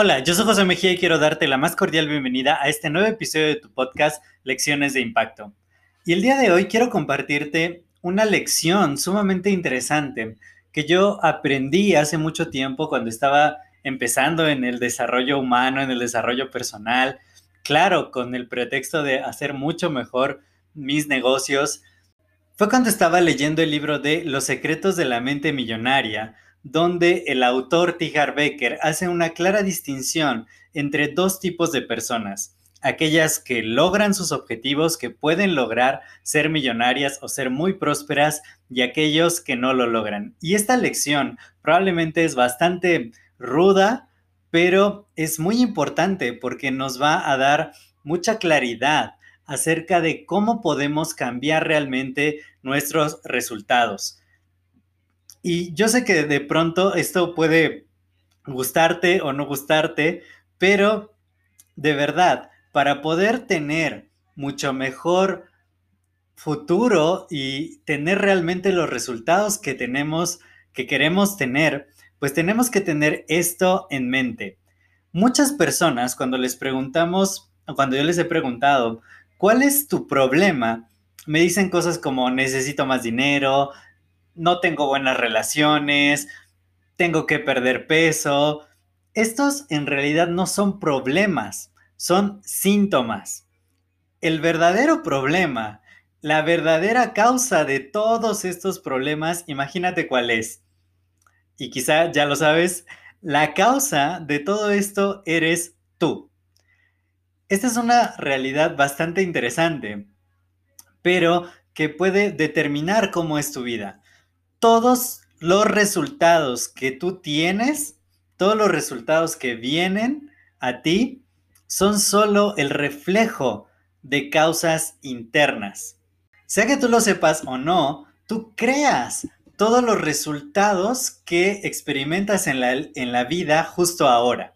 Hola, yo soy José Mejía y quiero darte la más cordial bienvenida a este nuevo episodio de tu podcast Lecciones de Impacto. Y el día de hoy quiero compartirte una lección sumamente interesante que yo aprendí hace mucho tiempo cuando estaba empezando en el desarrollo humano, en el desarrollo personal, claro, con el pretexto de hacer mucho mejor mis negocios. Fue cuando estaba leyendo el libro de Los secretos de la mente millonaria, donde el autor Tijar Becker hace una clara distinción entre dos tipos de personas, aquellas que logran sus objetivos, que pueden lograr ser millonarias o ser muy prósperas, y aquellos que no lo logran. Y esta lección probablemente es bastante ruda, pero es muy importante porque nos va a dar mucha claridad acerca de cómo podemos cambiar realmente nuestros resultados. Y yo sé que de pronto esto puede gustarte o no gustarte, pero de verdad, para poder tener mucho mejor futuro y tener realmente los resultados que tenemos, que queremos tener, pues tenemos que tener esto en mente. Muchas personas cuando les preguntamos, cuando yo les he preguntado, ¿cuál es tu problema? Me dicen cosas como necesito más dinero, no tengo buenas relaciones, tengo que perder peso. Estos en realidad no son problemas, son síntomas. El verdadero problema, la verdadera causa de todos estos problemas, imagínate cuál es. Y quizá ya lo sabes, la causa de todo esto eres tú. Esta es una realidad bastante interesante, pero que puede determinar cómo es tu vida todos los resultados que tú tienes, todos los resultados que vienen a ti, son solo el reflejo de causas internas. Sea que tú lo sepas o no, tú creas todos los resultados que experimentas en la, en la vida justo ahora.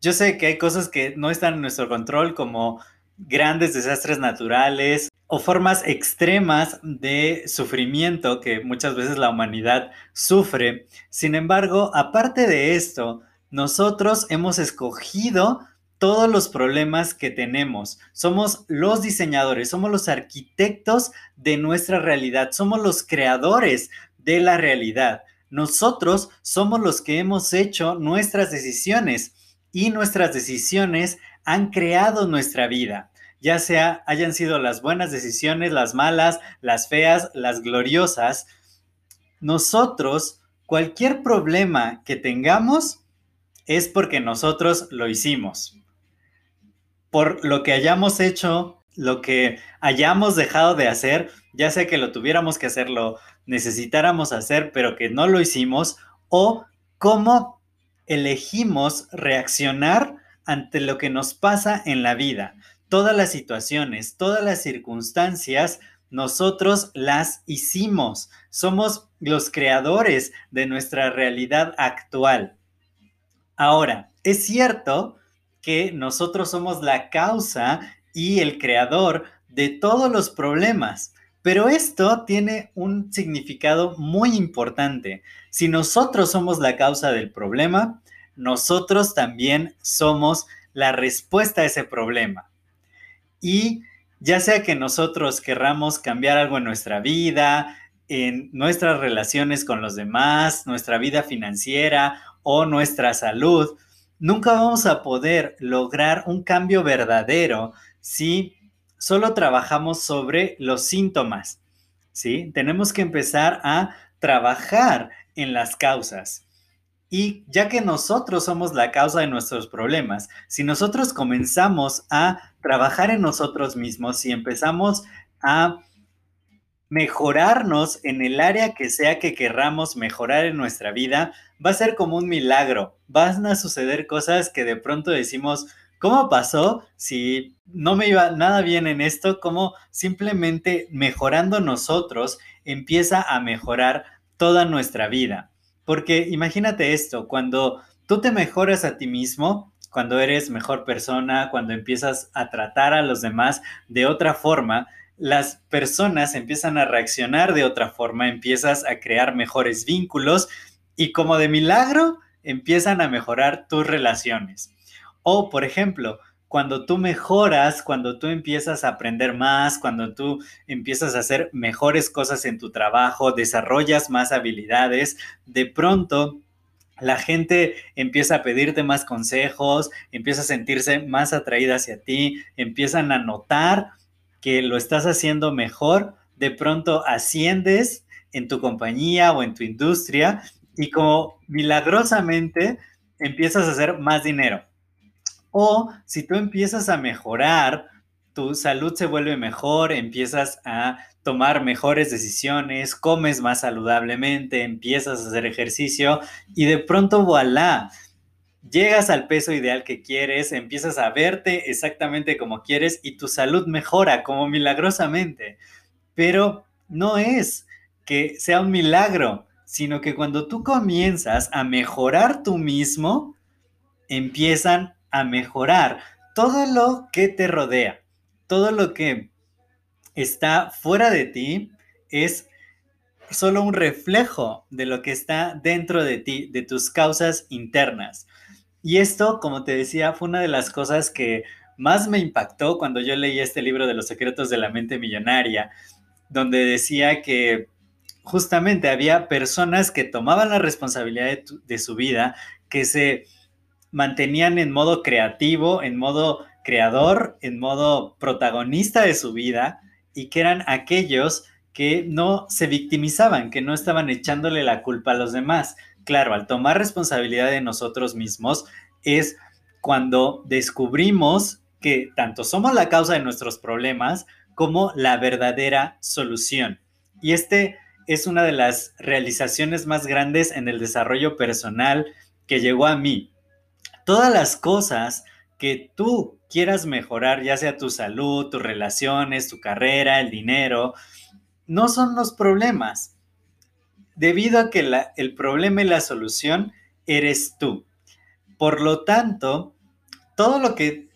Yo sé que hay cosas que no están en nuestro control, como grandes desastres naturales, o formas extremas de sufrimiento que muchas veces la humanidad sufre. Sin embargo, aparte de esto, nosotros hemos escogido todos los problemas que tenemos. Somos los diseñadores, somos los arquitectos de nuestra realidad, somos los creadores de la realidad. Nosotros somos los que hemos hecho nuestras decisiones y nuestras decisiones han creado nuestra vida ya sea hayan sido las buenas decisiones, las malas, las feas, las gloriosas, nosotros, cualquier problema que tengamos es porque nosotros lo hicimos. Por lo que hayamos hecho, lo que hayamos dejado de hacer, ya sea que lo tuviéramos que hacer, lo necesitáramos hacer, pero que no lo hicimos, o cómo elegimos reaccionar ante lo que nos pasa en la vida todas las situaciones, todas las circunstancias, nosotros las hicimos. Somos los creadores de nuestra realidad actual. Ahora, es cierto que nosotros somos la causa y el creador de todos los problemas, pero esto tiene un significado muy importante. Si nosotros somos la causa del problema, nosotros también somos la respuesta a ese problema. Y ya sea que nosotros querramos cambiar algo en nuestra vida, en nuestras relaciones con los demás, nuestra vida financiera o nuestra salud, nunca vamos a poder lograr un cambio verdadero si solo trabajamos sobre los síntomas. ¿sí? Tenemos que empezar a trabajar en las causas. Y ya que nosotros somos la causa de nuestros problemas, si nosotros comenzamos a trabajar en nosotros mismos, si empezamos a mejorarnos en el área que sea que querramos mejorar en nuestra vida va a ser como un milagro. Van a suceder cosas que de pronto decimos, ¿cómo pasó? Si no me iba nada bien en esto, ¿cómo simplemente mejorando nosotros empieza a mejorar toda nuestra vida? Porque imagínate esto, cuando tú te mejoras a ti mismo, cuando eres mejor persona, cuando empiezas a tratar a los demás de otra forma, las personas empiezan a reaccionar de otra forma, empiezas a crear mejores vínculos y como de milagro empiezan a mejorar tus relaciones. O, por ejemplo, cuando tú mejoras, cuando tú empiezas a aprender más, cuando tú empiezas a hacer mejores cosas en tu trabajo, desarrollas más habilidades, de pronto la gente empieza a pedirte más consejos, empieza a sentirse más atraída hacia ti, empiezan a notar que lo estás haciendo mejor, de pronto asciendes en tu compañía o en tu industria y como milagrosamente empiezas a hacer más dinero. O si tú empiezas a mejorar, tu salud se vuelve mejor, empiezas a tomar mejores decisiones, comes más saludablemente, empiezas a hacer ejercicio y de pronto, voilà, llegas al peso ideal que quieres, empiezas a verte exactamente como quieres y tu salud mejora como milagrosamente. Pero no es que sea un milagro, sino que cuando tú comienzas a mejorar tú mismo, empiezan a mejorar todo lo que te rodea, todo lo que está fuera de ti es solo un reflejo de lo que está dentro de ti, de tus causas internas. Y esto, como te decía, fue una de las cosas que más me impactó cuando yo leí este libro de los secretos de la mente millonaria, donde decía que justamente había personas que tomaban la responsabilidad de, su vida, que se mantenían en modo creativo, en modo creador, en modo protagonista de su vida y que eran aquellos que no se victimizaban, que no estaban echándole la culpa a los demás, claro, al tomar responsabilidad de nosotros mismos es cuando descubrimos que tanto somos la causa de nuestros problemas como la verdadera solución. Y este es una de las realizaciones más grandes en el desarrollo personal que llegó a mí. Todas las cosas que tú quieras mejorar, ya sea tu salud, tus relaciones, tu carrera, el dinero, no son los problemas debido a que el problema y la solución eres tú. Por lo tanto, todo lo que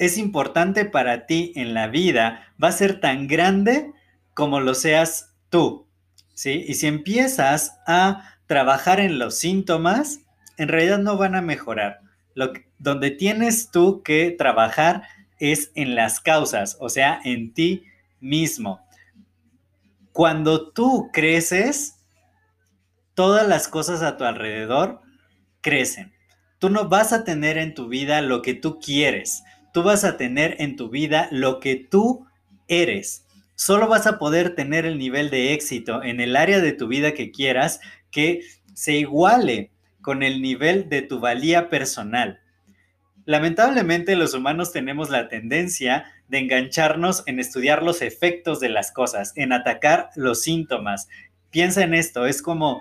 es importante para ti en la vida va a ser tan grande como lo seas tú. ¿sí? Y si empiezas a trabajar en los síntomas, en realidad no van a mejorar. Lo donde tienes tú que trabajar es en las causas, o sea, en ti mismo. Cuando tú creces, todas las cosas a tu alrededor crecen. Tú no vas a tener en tu vida lo que tú quieres. Tú vas a tener en tu vida lo que tú eres. Solo vas a poder tener el nivel de éxito en el área de tu vida que quieras que se iguale con el nivel de tu valía personal. Lamentablemente los humanos tenemos la tendencia de engancharnos en estudiar los efectos de las cosas, en atacar los síntomas. Piensa en esto, es como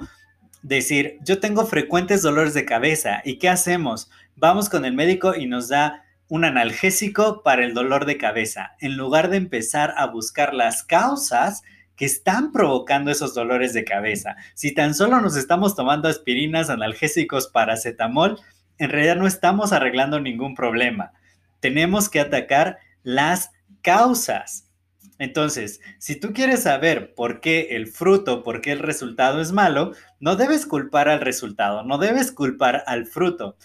decir, yo tengo frecuentes dolores de cabeza, ¿y qué hacemos? Vamos con el médico y nos da un analgésico para el dolor de cabeza, en lugar de empezar a buscar las causas que están provocando esos dolores de cabeza. Si tan solo nos estamos tomando aspirinas, analgésicos, paracetamol, en realidad no estamos arreglando ningún problema. Tenemos que atacar las causas. Entonces, si tú quieres saber por qué el fruto, por qué el resultado es malo, no debes culpar al resultado, no debes culpar al fruto.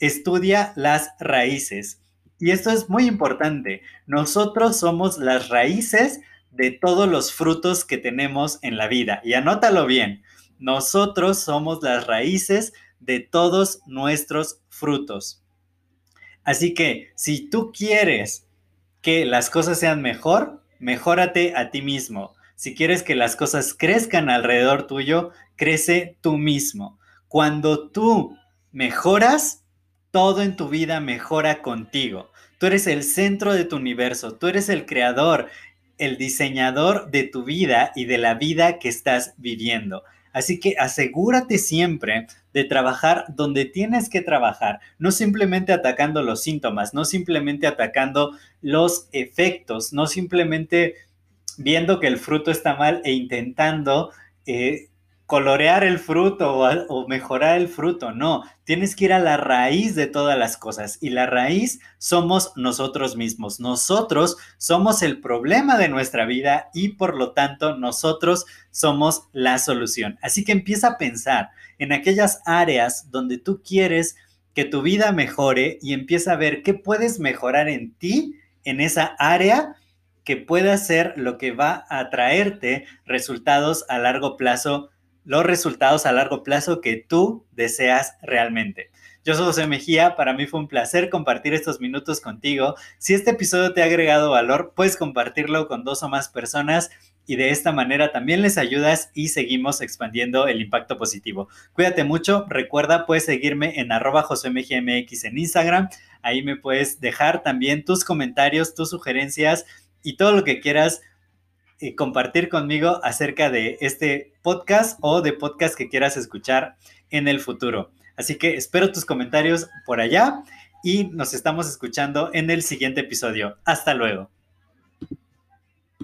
Estudia las raíces. Y esto es muy importante. Nosotros somos las raíces de todos los frutos que tenemos en la vida. Y anótalo bien. Nosotros somos las raíces de todos nuestros frutos. Así que si tú quieres que las cosas sean mejor, mejórate a ti mismo. Si quieres que las cosas crezcan alrededor tuyo, crece tú mismo. Cuando tú mejoras, todo en tu vida mejora contigo. Tú eres el centro de tu universo, tú eres el creador. El diseñador de tu vida y de la vida que estás viviendo. Así que asegúrate siempre de trabajar donde tienes que trabajar, no simplemente atacando los síntomas, no simplemente atacando los efectos, no simplemente viendo que el fruto está mal e intentando eh, colorear el fruto o, mejorar el fruto, no, tienes que ir a la raíz de todas las cosas y la raíz somos nosotros mismos. Nosotros somos el problema de nuestra vida y por lo tanto nosotros somos la solución. Así que empieza a pensar en aquellas áreas donde tú quieres que tu vida mejore y empieza a ver qué puedes mejorar en ti, en esa área que pueda ser lo que va a traerte resultados a largo plazo los resultados a largo plazo que tú deseas realmente. Yo soy José Mejía, para mí fue un placer compartir estos minutos contigo. Si este episodio te ha agregado valor, puedes compartirlo con dos o más personas y de esta manera también les ayudas y seguimos expandiendo el impacto positivo. Cuídate mucho, recuerda, puedes seguirme en arroba MX en Instagram, ahí me puedes dejar también tus comentarios, tus sugerencias y todo lo que quieras y compartir conmigo acerca de este podcast o de podcast que quieras escuchar en el futuro. Así que espero tus comentarios por allá y nos estamos escuchando en el siguiente episodio. Hasta luego.